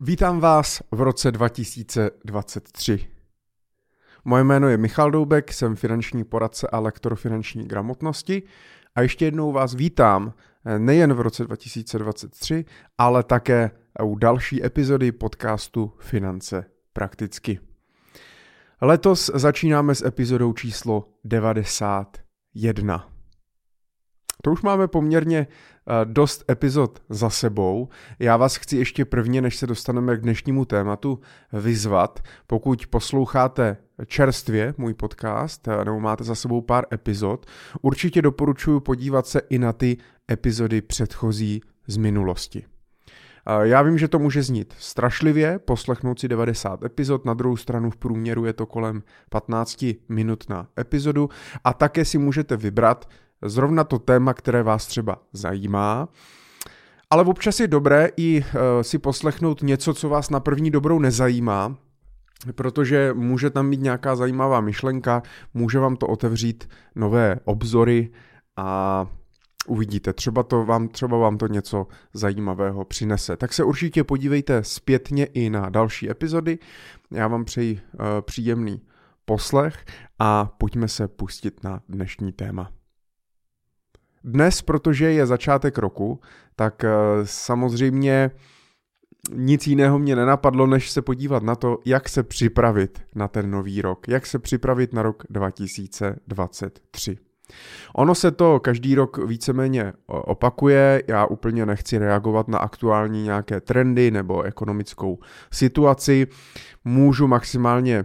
Vítám vás v roce 2023. Moje jméno je Michal Doubek, jsem finanční poradce a lektor finanční gramotnosti a ještě jednou vás vítám eh, nejen v roce 2023, ale také u další epizody podcastu Finance prakticky. Letos začínáme s epizodou číslo 91. To už máme poměrně eh, dost epizod za sebou. Já vás chci ještě prvně, než se dostaneme k dnešnímu tématu, vyzvat. Pokud posloucháte čerstvě můj podcast, eh, nebo máte za sebou pár epizod, určitě doporučuji podívat se i na ty epizody předchozí z minulosti. Eh, já vím, že to může znít strašlivě, poslechnout si 90 epizod, na druhou stranu v průměru je to kolem 15 minut na epizodu a také si můžete vybrat zrovna to téma, které vás třeba zajímá. Ale občas je dobré i eh, si poslechnout něco, co vás na první dobrou nezajímá, protože může tam mít nějaká zajímavá myšlenka, může vám to otevřít nové obzory a uvidíte, třeba, to vám, třeba vám to něco zajímavého přinese. Tak se určitě podívejte zpětně i na další epizody. Já vám přeji uh, příjemný poslech a pojďme se pustit na dnešní téma. Dnes, protože je začátek roku, tak eh, samozřejmě nic jiného mě nenapadlo, než se podívat na to, jak se připravit na ten nový rok, jak se připravit na rok 2023. Ono se to každý rok víceméně opakuje, já úplně nechci reagovat na aktuální nějaké trendy nebo ekonomickou situaci, můžu maximálně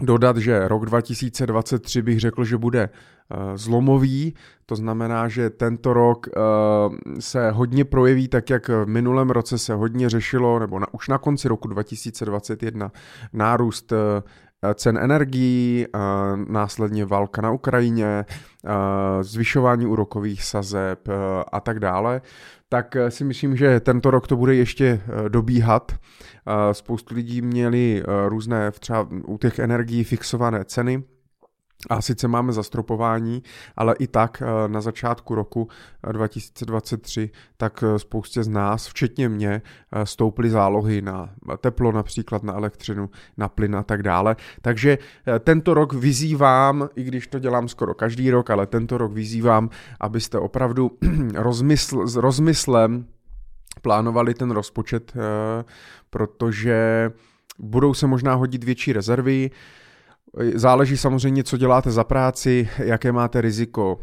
dodat, že rok 2023 bych řekl, že bude eh, zlomový, to znamená, že tento rok eh, se hodně projeví tak, jak v minulém roce se hodně řešilo, nebo na, už na konci roku 2021 nárůst eh, cen energií, následně válka na Ukrajině, zvyšování úrokových sazeb a tak dále, tak si myslím, že tento rok to bude ještě dobíhat. Spoustu lidí měli různé třeba u těch energií fixované ceny, a sice máme zastropování, ale i tak eh, na začátku roku 2023 eh, tak eh, spoustě z nás, včetně mě, stouply zálohy na teplo, například na elektřinu, na plyn a tak dále. Takže tento rok vyzývám, i když to dělám skoro každý rok, ale tento rok vyzývám, abyste opravdu rozmysl, s rozmyslem plánovali ten rozpočet, protože budou se možná hodit větší rezervy, Záleží samozřejmě, co děláte za práci, jaké máte riziko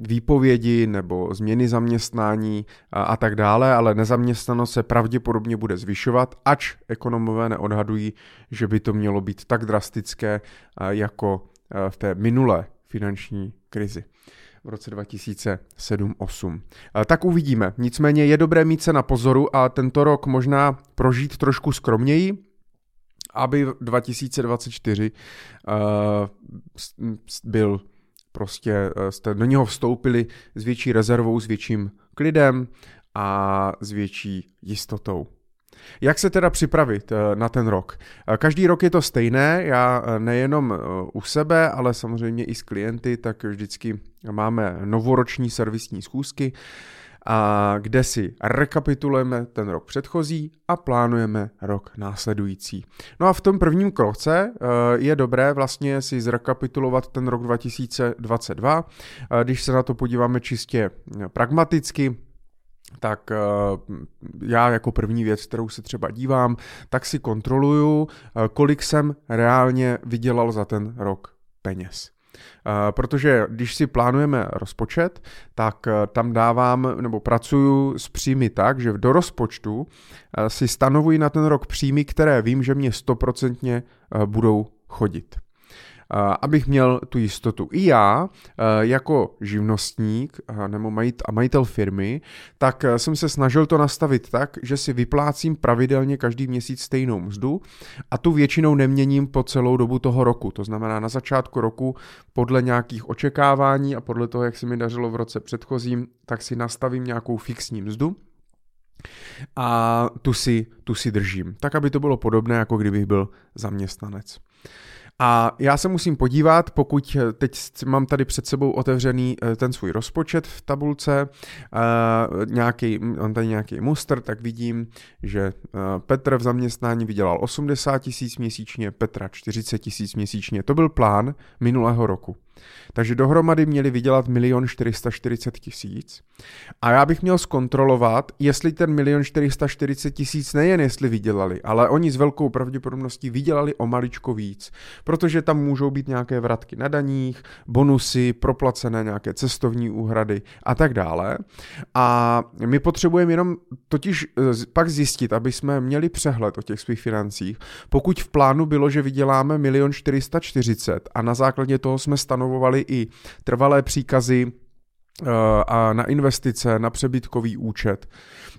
výpovědi nebo změny zaměstnání a, a tak dále, ale nezaměstnanost se pravděpodobně bude zvyšovat, ač ekonomové neodhadují, že by to mělo být tak drastické jako v té minulé finanční krizi v roce 2007-8. Tak uvidíme. Nicméně je dobré mít se na pozoru a tento rok možná prožít trošku skromněji, aby 2024 uh, eh, byl prostě, uh, jste do něho vstoupili s větší rezervou, s větším klidem a s větší jistotou. Jak se teda připravit eh, na ten rok? Každý rok je to stejné, já nejenom u sebe, ale samozřejmě i s klienty, tak vždycky máme novoroční servisní schůzky, a kde si rekapitulujeme ten rok předchozí a plánujeme rok následující. No a v tom prvním kroce eh, je dobré vlastně si zrekapitulovat ten rok 2022, eh, když se na to podíváme čistě eh, pragmaticky, tak já jako první věc, kterou se třeba dívám, tak si kontroluju, kolik jsem reálně vydělal za ten rok peněz. Eh, protože když si plánujeme rozpočet, tak eh, tam dávám nebo pracuju s příjmy tak, že do rozpočtu eh, si stanovuji na ten rok příjmy, které vím, že mě stoprocentně budou chodit abych měl tu jistotu. I já, jako živnostník nebo majitel firmy, tak jsem se snažil to nastavit tak, že si vyplácím pravidelně každý měsíc stejnou mzdu a tu většinou neměním po celou dobu toho roku. To znamená na začátku roku podle nějakých očekávání a podle toho, jak se mi dařilo v roce předchozím, tak si nastavím nějakou fixní mzdu a tu si, tu si držím. Tak, aby to bylo podobné, jako kdybych byl zaměstnanec. A já se musím podívat, pokud teď mám tady před sebou otevřený eh, ten svůj rozpočet v tabulce, uh, nějaký, on tady nějaký muster, tak vidím, že Petr v zaměstnání vydělal 80 tisíc měsíčně, Petra 40 tisíc měsíčně. To byl plán minulého roku. Takže dohromady měli vydělat milion 440 tisíc. A já bych měl zkontrolovat, jestli ten milion 440 tisíc nejen jestli vydělali, ale oni s velkou pravděpodobností vydělali o maličko víc, protože tam můžou být nějaké vratky na daních, bonusy, proplacené nějaké cestovní úhrady a tak dále. A my potřebujeme jenom totiž eh, pak zjistit, aby jsme měli přehled o těch svých financích. Pokud v plánu bylo, že vyděláme milion 440 a na základě toho jsme stanovovali i trvalé příkazy eh, a na investice, na přebytkový účet,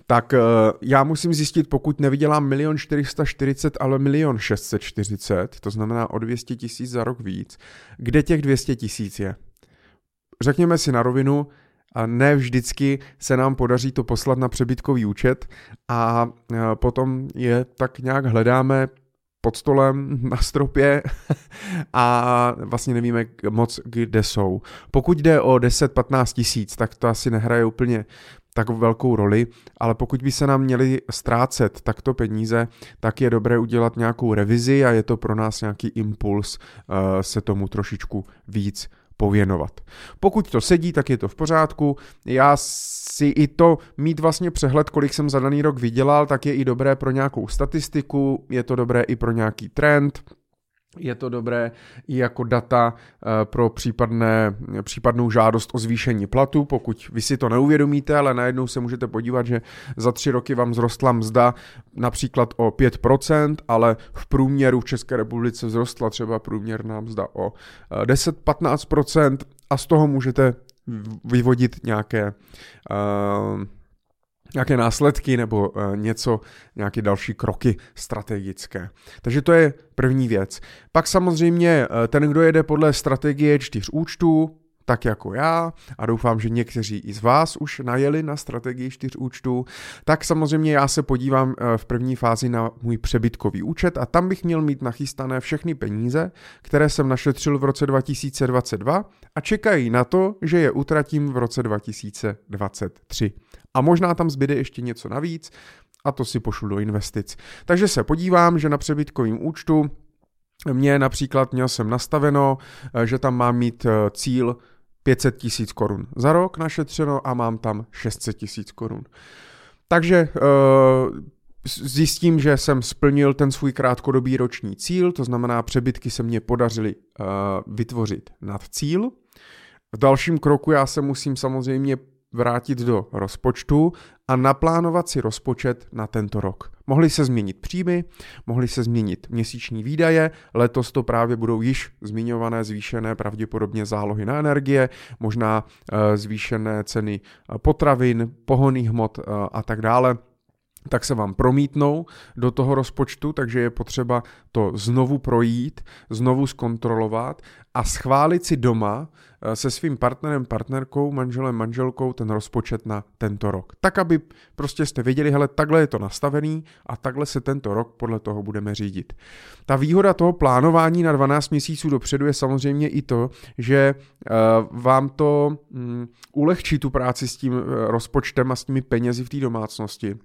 tak eh, já musím zjistit, pokud nevydělám milion 440, ale milion 640, to znamená o 200 tisíc za rok víc, kde těch 200 tisíc je? Řekněme si na rovinu, a ne vždycky se nám podaří to poslat na přebytkový účet a eh, potom je tak nějak hledáme pod stolem, na stropě a vlastně nevíme moc, kde jsou. Pokud jde o 10-15 tisíc, tak to asi nehraje úplně tak velkou roli, ale pokud by se nám měli ztrácet takto peníze, tak je dobré udělat nějakou revizi a je to pro nás nějaký impuls uh, se tomu trošičku víc pověnovat. Pokud to sedí, tak je to v pořádku. Já si i to mít vlastně přehled, kolik jsem za daný rok vydělal, tak je i dobré pro nějakou statistiku, je to dobré i pro nějaký trend, je to dobré i jako data eh, pro případné, případnou žádost o zvýšení platu, pokud vy si to neuvědomíte, ale najednou se můžete podívat, že za tři roky vám zrostla mzda například o 5%, ale v průměru v České republice vzrostla třeba průměrná mzda o 10-15% eh, a z toho můžete vyvodit nějaké uh, nějaké následky nebo uh, něco, nějaké další kroky strategické. Takže to je první věc. Pak samozřejmě uh, ten, kdo jede podle strategie čtyř účtů, tak jako já, a doufám, že někteří i z vás už najeli na strategii čtyř účtů, tak samozřejmě já se podívám eh, v první fázi na můj přebytkový účet a tam bych měl mít nachystané všechny peníze, které jsem našetřil v roce 2022 a čekají na to, že je utratím v roce 2023. A možná tam zbyde ještě něco navíc, a to si pošlu do investic. Takže se podívám, že na přebytkovém účtu mě například měl jsem nastaveno, eh, že tam mám mít eh, cíl 500 tisíc korun za rok našetřeno a mám tam 600 tisíc korun. Takže uh, zjistím, že jsem splnil ten svůj krátkodobý roční cíl, to znamená přebytky se mě podařily uh, vytvořit nad cíl. V dalším kroku já se musím samozřejmě vrátit do rozpočtu a naplánovat si rozpočet na tento rok. Mohly se změnit příjmy, mohly se změnit měsíční výdaje, letos to právě budou již zmiňované zvýšené pravděpodobně zálohy na energie, možná e, zvýšené ceny eh, potravin, pohonných hmot e, a tak dále tak se vám promítnou do toho rozpočtu, takže je potřeba to znovu projít, znovu zkontrolovat a schválit si doma eh, se svým partnerem, partnerkou, manželem, manželkou ten rozpočet na tento rok. Tak, aby prostě jste věděli, hele, takhle je to nastavený a takhle se tento rok podle toho budeme řídit. Ta výhoda toho plánování na 12 měsíců dopředu je samozřejmě i to, že uh, vám to um, ulehčí tu práci s tím uh, rozpočtem a s těmi penězi v té domácnosti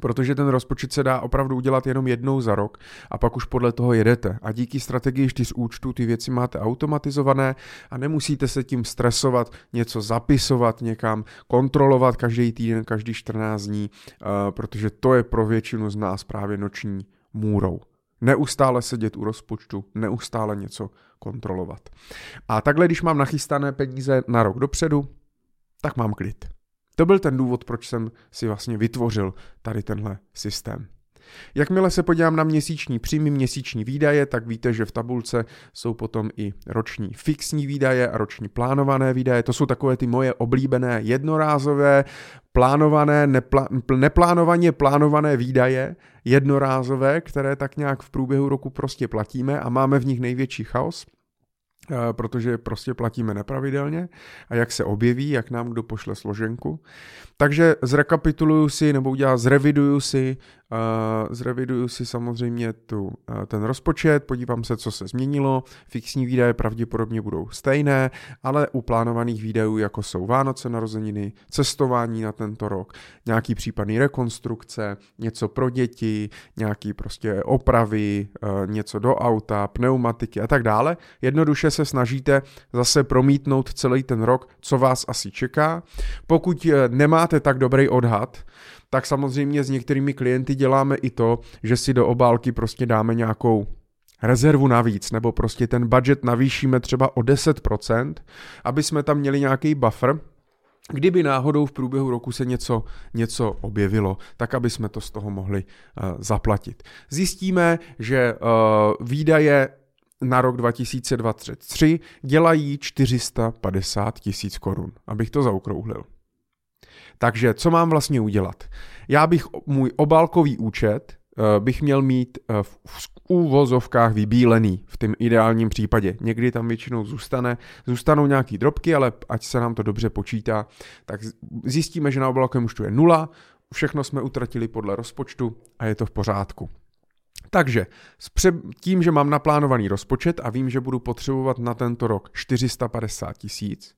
protože ten rozpočet se dá opravdu udělat jenom jednou za rok a pak už podle toho jedete. A díky strategii čtyř účtů ty věci máte automatizované a nemusíte se tím stresovat, něco zapisovat někam, kontrolovat každý týden, každý 14 dní, uh, protože to je pro většinu z nás právě noční můrou. Neustále sedět u rozpočtu, neustále něco kontrolovat. A takhle, když mám nachystané peníze na rok dopředu, tak mám klid. To byl ten důvod, proč jsem si vlastně vytvořil tady tenhle systém. Jakmile se podívám na měsíční příjmy, měsíční výdaje, tak víte, že v tabulce jsou potom i roční fixní výdaje a roční plánované výdaje. To jsou takové ty moje oblíbené jednorázové, plánované, nepla, neplánovaně plánované výdaje, jednorázové, které tak nějak v průběhu roku prostě platíme a máme v nich největší chaos. Eh, protože prostě platíme nepravidelně a jak se objeví, jak nám kdo pošle složenku. Takže zrekapituluju si nebo udělám, zreviduju si zreviduju si samozřejmě tu, uh, ten rozpočet, podívám se, co se změnilo. Fixní výdaje pravděpodobně budou stejné, ale u plánovaných výdajů, jako jsou Vánoce, narozeniny, cestování na tento rok, nějaký případný rekonstrukce, něco pro děti, nějaký prostě opravy, uh, něco do auta, pneumatiky a tak dále, jednoduše se snažíte zase promítnout celý ten rok, co vás asi čeká. Pokud nemáte tak dobrý odhad, tak samozřejmě s některými klienty děláme i to, že si do obálky prostě dáme nějakou rezervu navíc, nebo prostě ten budget navýšíme třeba o 10%, aby jsme tam měli nějaký buffer, kdyby náhodou v průběhu roku se něco, něco objevilo, tak aby jsme to z toho mohli uh, zaplatit. Zjistíme, že uh, výdaje na rok 2023 dělají 450 tisíc korun, abych to zaokrouhlil. Takže co mám vlastně udělat? Já bych můj obálkový účet uh, bych měl mít uh, v, úvozovkách vybílený v tom ideálním případě. Někdy tam většinou zůstane, zůstanou nějaký drobky, ale ať se nám to dobře počítá, tak zjistíme, že na obálkovém účtu je nula, všechno jsme utratili podle rozpočtu a je to v pořádku. Takže tím, že mám naplánovaný rozpočet a vím, že budu potřebovat na tento rok 450 tisíc,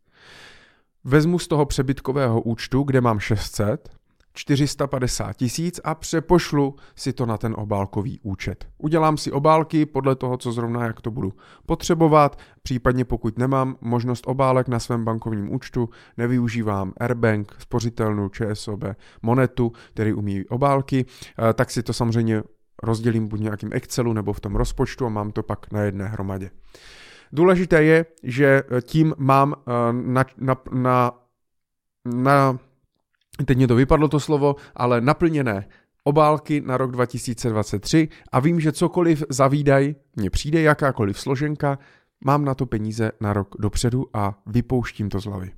vezmu z toho přebytkového účtu, kde mám 600, 450 tisíc a přepošlu si to na ten obálkový účet. Udělám si obálky podle toho, co zrovna jak to budu potřebovat, případně pokud nemám možnost obálek na svém bankovním účtu, nevyužívám Airbank, spořitelnu, ČSOB, Monetu, který umí obálky, eh, tak si to samozřejmě rozdělím buď nějakým Excelu nebo v tom rozpočtu a mám to pak na jedné hromadě. Důležité je, že tím mám eh, na, na, na, na teď mě to vypadlo to slovo, ale naplněné obálky na rok 2023 a vím, že cokoliv za výdaj mně přijde, jakákoliv složenka, mám na to peníze na rok dopředu a vypouštím to z hlavy.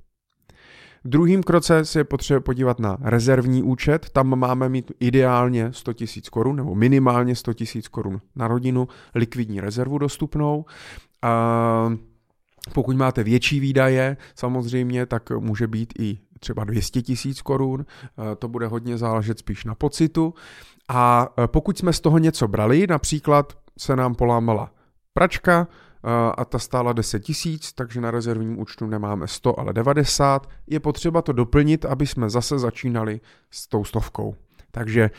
Druhým kroce se je potřeba podívat na rezervní účet. Tam máme mít ideálně 100 000 korun nebo minimálně 100 000 korun na rodinu, likvidní rezervu dostupnou. A pokud máte větší výdaje, samozřejmě, tak může být i třeba 200 tisíc korun, eh, to bude hodně záležet spíš na pocitu. A eh, pokud jsme z toho něco brali, například se nám polámala pračka, eh, a ta stála 10 tisíc, takže na rezervním účtu nemáme 100, ale 90. Je potřeba to doplnit, aby jsme zase začínali s tou stovkou. Takže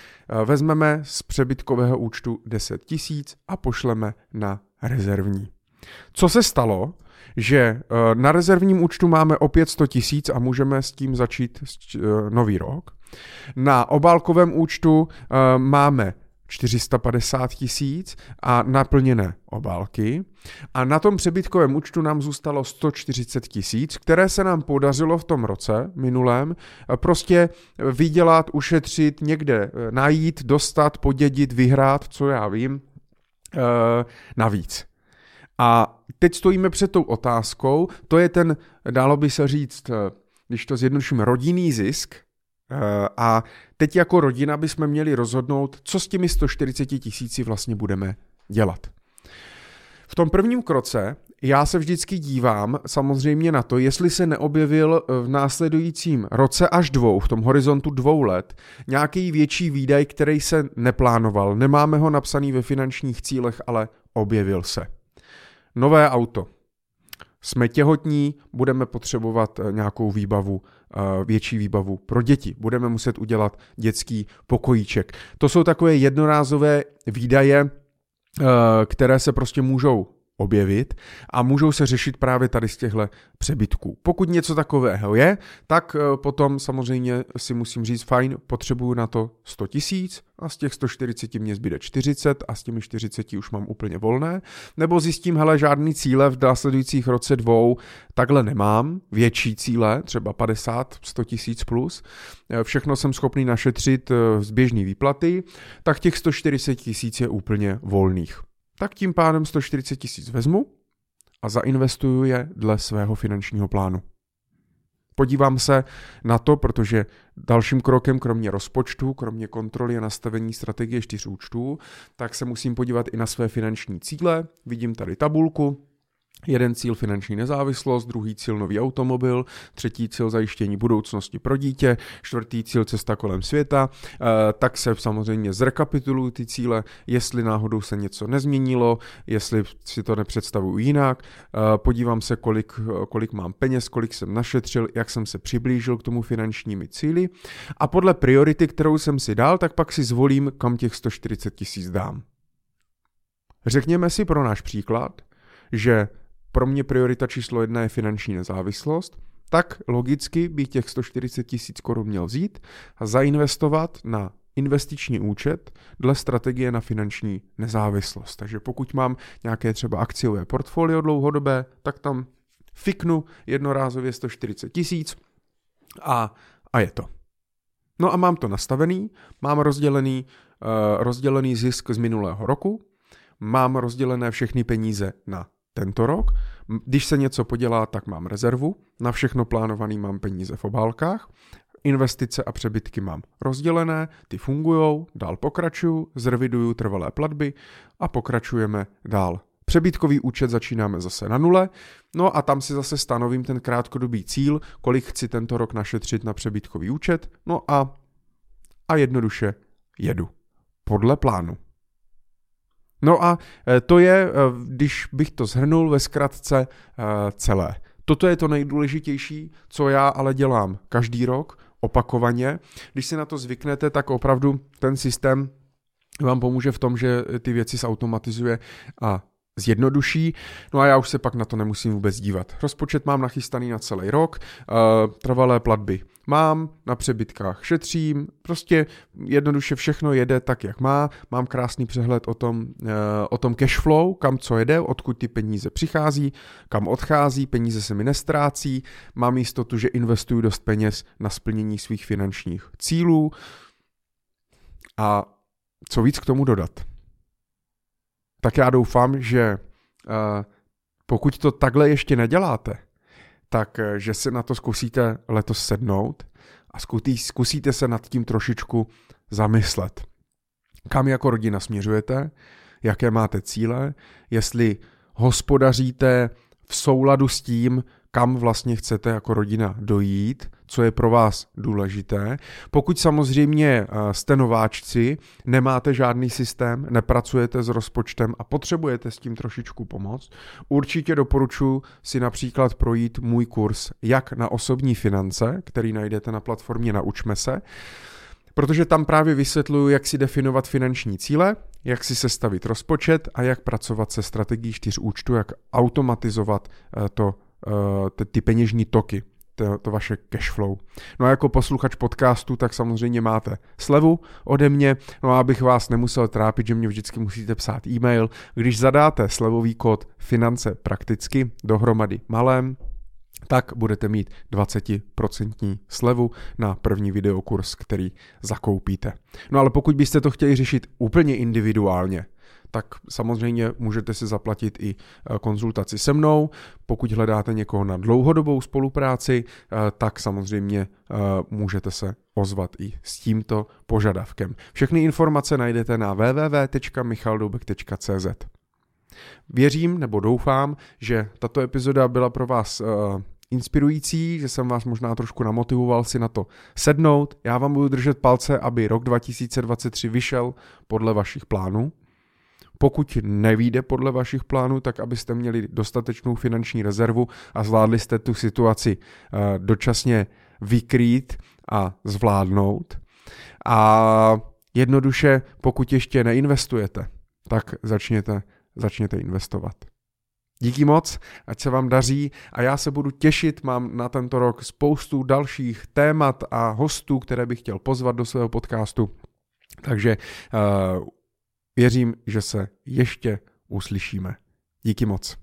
vezmeme z přebytkového účtu 10 tisíc a pošleme na rezervní. Co se stalo? že eh, na rezervním účtu máme opět 100 tisíc a můžeme s tím začít eh, nový rok. Na obálkovém účtu eh, máme 450 tisíc a naplněné obálky. A na tom přebytkovém účtu nám zůstalo 140 tisíc, které se nám podařilo v tom roce minulém prostě vydělat, ušetřit, někde najít, dostat, podědit, vyhrát, co já vím, navíc. A teď stojíme před tou otázkou, to je ten, dálo by se říct, eh, když to zjednodušíme, rodinný zisk. Eh, a teď jako rodina bychom měli rozhodnout, co s těmi 140 tisíci vlastně budeme dělat. V tom prvním kroce já se vždycky dívám samozřejmě na to, jestli se neobjevil v následujícím roce až dvou, v tom horizontu dvou let, nějaký větší výdaj, který se neplánoval. Nemáme ho napsaný ve finančních cílech, ale objevil se. Nové auto. Jsme těhotní, budeme potřebovat eh, nějakou výbavu, eh, větší výbavu pro děti. Budeme muset udělat dětský pokojíček. To jsou takové jednorázové výdaje, eh, které se prostě můžou objevit a můžou se řešit právě tady z těchto přebytků. Pokud něco takového je, tak eh, potom samozřejmě si musím říct, fajn, potřebuju na to 100 tisíc a z těch 140 mě zbyde 40 a s těmi 40 už mám úplně volné, nebo zjistím, hele, žádný cíle v následujících roce dvou takhle nemám, větší cíle, třeba 50, 100 tisíc plus, eh, všechno jsem schopný našetřit eh, z běžné výplaty, tak těch 140 tisíc je úplně volných tak tím pádem 140 tisíc vezmu a zainvestuju je dle svého finančního plánu. Podívám se na to, protože dalším krokem, kromě rozpočtu, kromě kontroly a nastavení strategie čtyř účtů, tak se musím podívat i na své finanční cíle. Vidím tady tabulku, Jeden cíl finanční nezávislost, druhý cíl nový automobil, třetí cíl zajištění budoucnosti pro dítě, čtvrtý cíl cesta kolem světa, e, tak se samozřejmě zrekapitulují ty cíle, jestli náhodou se něco nezměnilo, jestli si to nepředstavuju jinak, e, podívám se, kolik, kolik mám peněz, kolik jsem našetřil, jak jsem se přiblížil k tomu finančními cíli. A podle priority, kterou jsem si dal, tak pak si zvolím, kam těch 140 tisíc dám. Řekněme si pro náš příklad, že pro mě priorita číslo jedna je finanční nezávislost, tak logicky bych těch 140 tisíc korun měl vzít a zainvestovat na investiční účet dle strategie na finanční nezávislost. Takže pokud mám nějaké třeba akciové portfolio dlouhodobé, tak tam fiknu jednorázově 140 tisíc a, a je to. No a mám to nastavený, mám rozdělený, uh, rozdělený zisk z minulého roku, mám rozdělené všechny peníze na tento rok. Když se něco podělá, tak mám rezervu, na všechno plánovaný mám peníze v obálkách, investice a přebytky mám rozdělené, ty fungují, dál pokračuju, zreviduju trvalé platby a pokračujeme dál. Přebytkový účet začínáme zase na nule, no a tam si zase stanovím ten krátkodobý cíl, kolik chci tento rok našetřit na přebytkový účet, no a, a jednoduše jedu. Podle plánu. No a eh, to je, eh, když bych to zhrnul ve zkratce, eh, celé. Toto je to nejdůležitější, co já ale dělám každý rok, opakovaně. Když si na to zvyknete, tak opravdu ten systém vám pomůže v tom, že ty věci zautomatizuje a zjednoduší. No a já už se pak na to nemusím vůbec dívat. Rozpočet mám nachystaný na celý rok, trvalé platby mám, na přebytkách šetřím, prostě jednoduše všechno jede tak, jak má, mám krásný přehled o tom, eh, o tom cash flow, kam co jede, odkud ty peníze přichází, kam odchází, peníze se mi nestrácí, mám jistotu, že investuju dost peněz na splnění svých finančních cílů. A co víc k tomu dodat. Tak já doufám, že uh, pokud to takhle ještě neděláte, tak eh, že se na to zkusíte letos sednout a zkusíte se nad tím trošičku zamyslet. Kam jako rodina směřujete, jaké máte cíle, jestli hospodaříte v souladu s tím, kam vlastně chcete jako rodina dojít, co je pro vás důležité. Pokud samozřejmě eh, jste nováčci, nemáte žádný systém, nepracujete s rozpočtem a potřebujete s tím trošičku pomoct, určitě doporučuji si například projít můj kurz Jak na osobní finance, který najdete na platformě Naučme se, protože tam právě vysvětluju, jak si definovat finanční cíle, jak si sestavit rozpočet a jak pracovat se strategií čtyř účtu, jak automatizovat eh, to ty, ty peněžní toky, to, to vaše cash flow. No a jako posluchač podcastu, tak samozřejmě máte slevu ode mě, no a abych vás nemusel trápit, že mě vždycky musíte psát e-mail, když zadáte slevový kód finance prakticky dohromady malém, tak budete mít 20% slevu na první videokurs, který zakoupíte. No ale pokud byste to chtěli řešit úplně individuálně, tak samozřejmě můžete si zaplatit i eh, konzultaci se mnou. Pokud hledáte někoho na dlouhodobou spolupráci, eh, tak samozřejmě eh, můžete se ozvat i s tímto požadavkem. Všechny informace najdete na www.michaldoubek.cz. Věřím nebo doufám, že tato epizoda byla pro vás inspirující, že jsem vás možná trošku namotivoval si na to sednout. Já vám budu držet palce, aby rok 2023 vyšel podle vašich plánů. Pokud nevíde podle vašich plánů, tak abyste měli dostatečnou finanční rezervu a zvládli jste tu situaci eh, dočasně vykrýt a zvládnout. A jednoduše, pokud ještě neinvestujete, tak začněte, začněte investovat. Díky moc, ať se vám daří a já se budu těšit, mám na tento rok spoustu dalších témat a hostů, které bych chtěl pozvat do svého podcastu. Takže uh, Věřím, že se ještě uslyšíme. Díky moc.